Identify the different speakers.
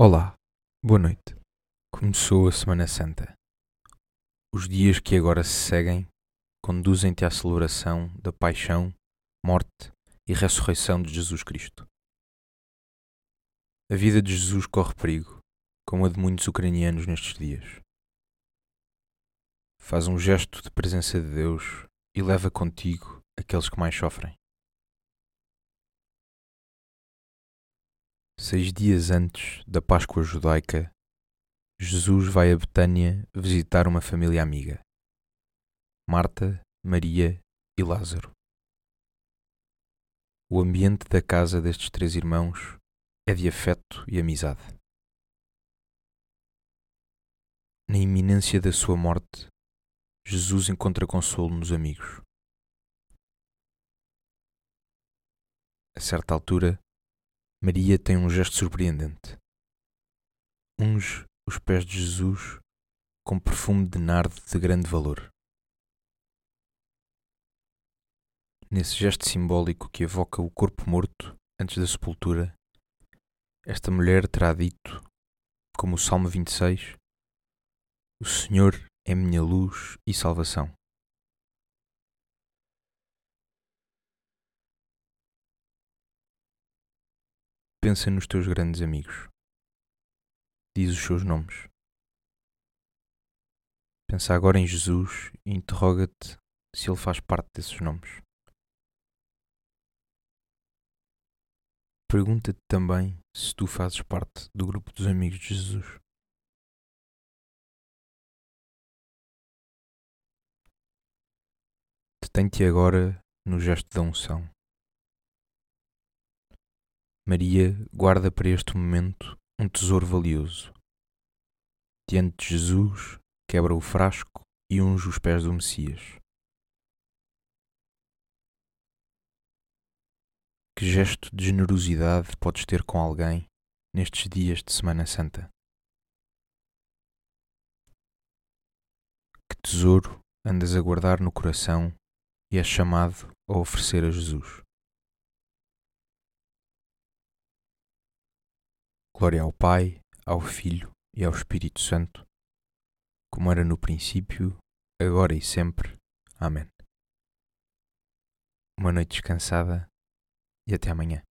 Speaker 1: Olá, boa noite. Começou a Semana Santa. Os dias que agora se seguem conduzem-te à celebração da paixão, morte e ressurreição de Jesus Cristo. A vida de Jesus corre perigo, como a de muitos ucranianos nestes dias. Faz um gesto de presença de Deus e leva contigo aqueles que mais sofrem. Seis dias antes da Páscoa judaica, Jesus vai a Betânia visitar uma família amiga: Marta, Maria e Lázaro. O ambiente da casa destes três irmãos é de afeto e amizade. Na iminência da sua morte, Jesus encontra consolo nos amigos. A certa altura, Maria tem um gesto surpreendente. Unge os pés de Jesus com perfume de nardo de grande valor. Nesse gesto simbólico que evoca o corpo morto antes da sepultura, esta mulher terá dito, como o Salmo 26, O Senhor é minha luz e salvação. Pensa nos teus grandes amigos. Diz os seus nomes. Pensa agora em Jesus e interroga-te se ele faz parte desses nomes. Pergunta-te também se tu fazes parte do grupo dos amigos de Jesus. Detém-te agora no gesto da unção. Maria guarda para este momento um tesouro valioso. Diante de Jesus, quebra o frasco e unge os pés do Messias. Que gesto de generosidade podes ter com alguém nestes dias de Semana Santa? Que tesouro andas a guardar no coração e és chamado a oferecer a Jesus? Glória ao Pai, ao Filho e ao Espírito Santo, como era no princípio, agora e sempre. Amém. Uma noite descansada e até amanhã.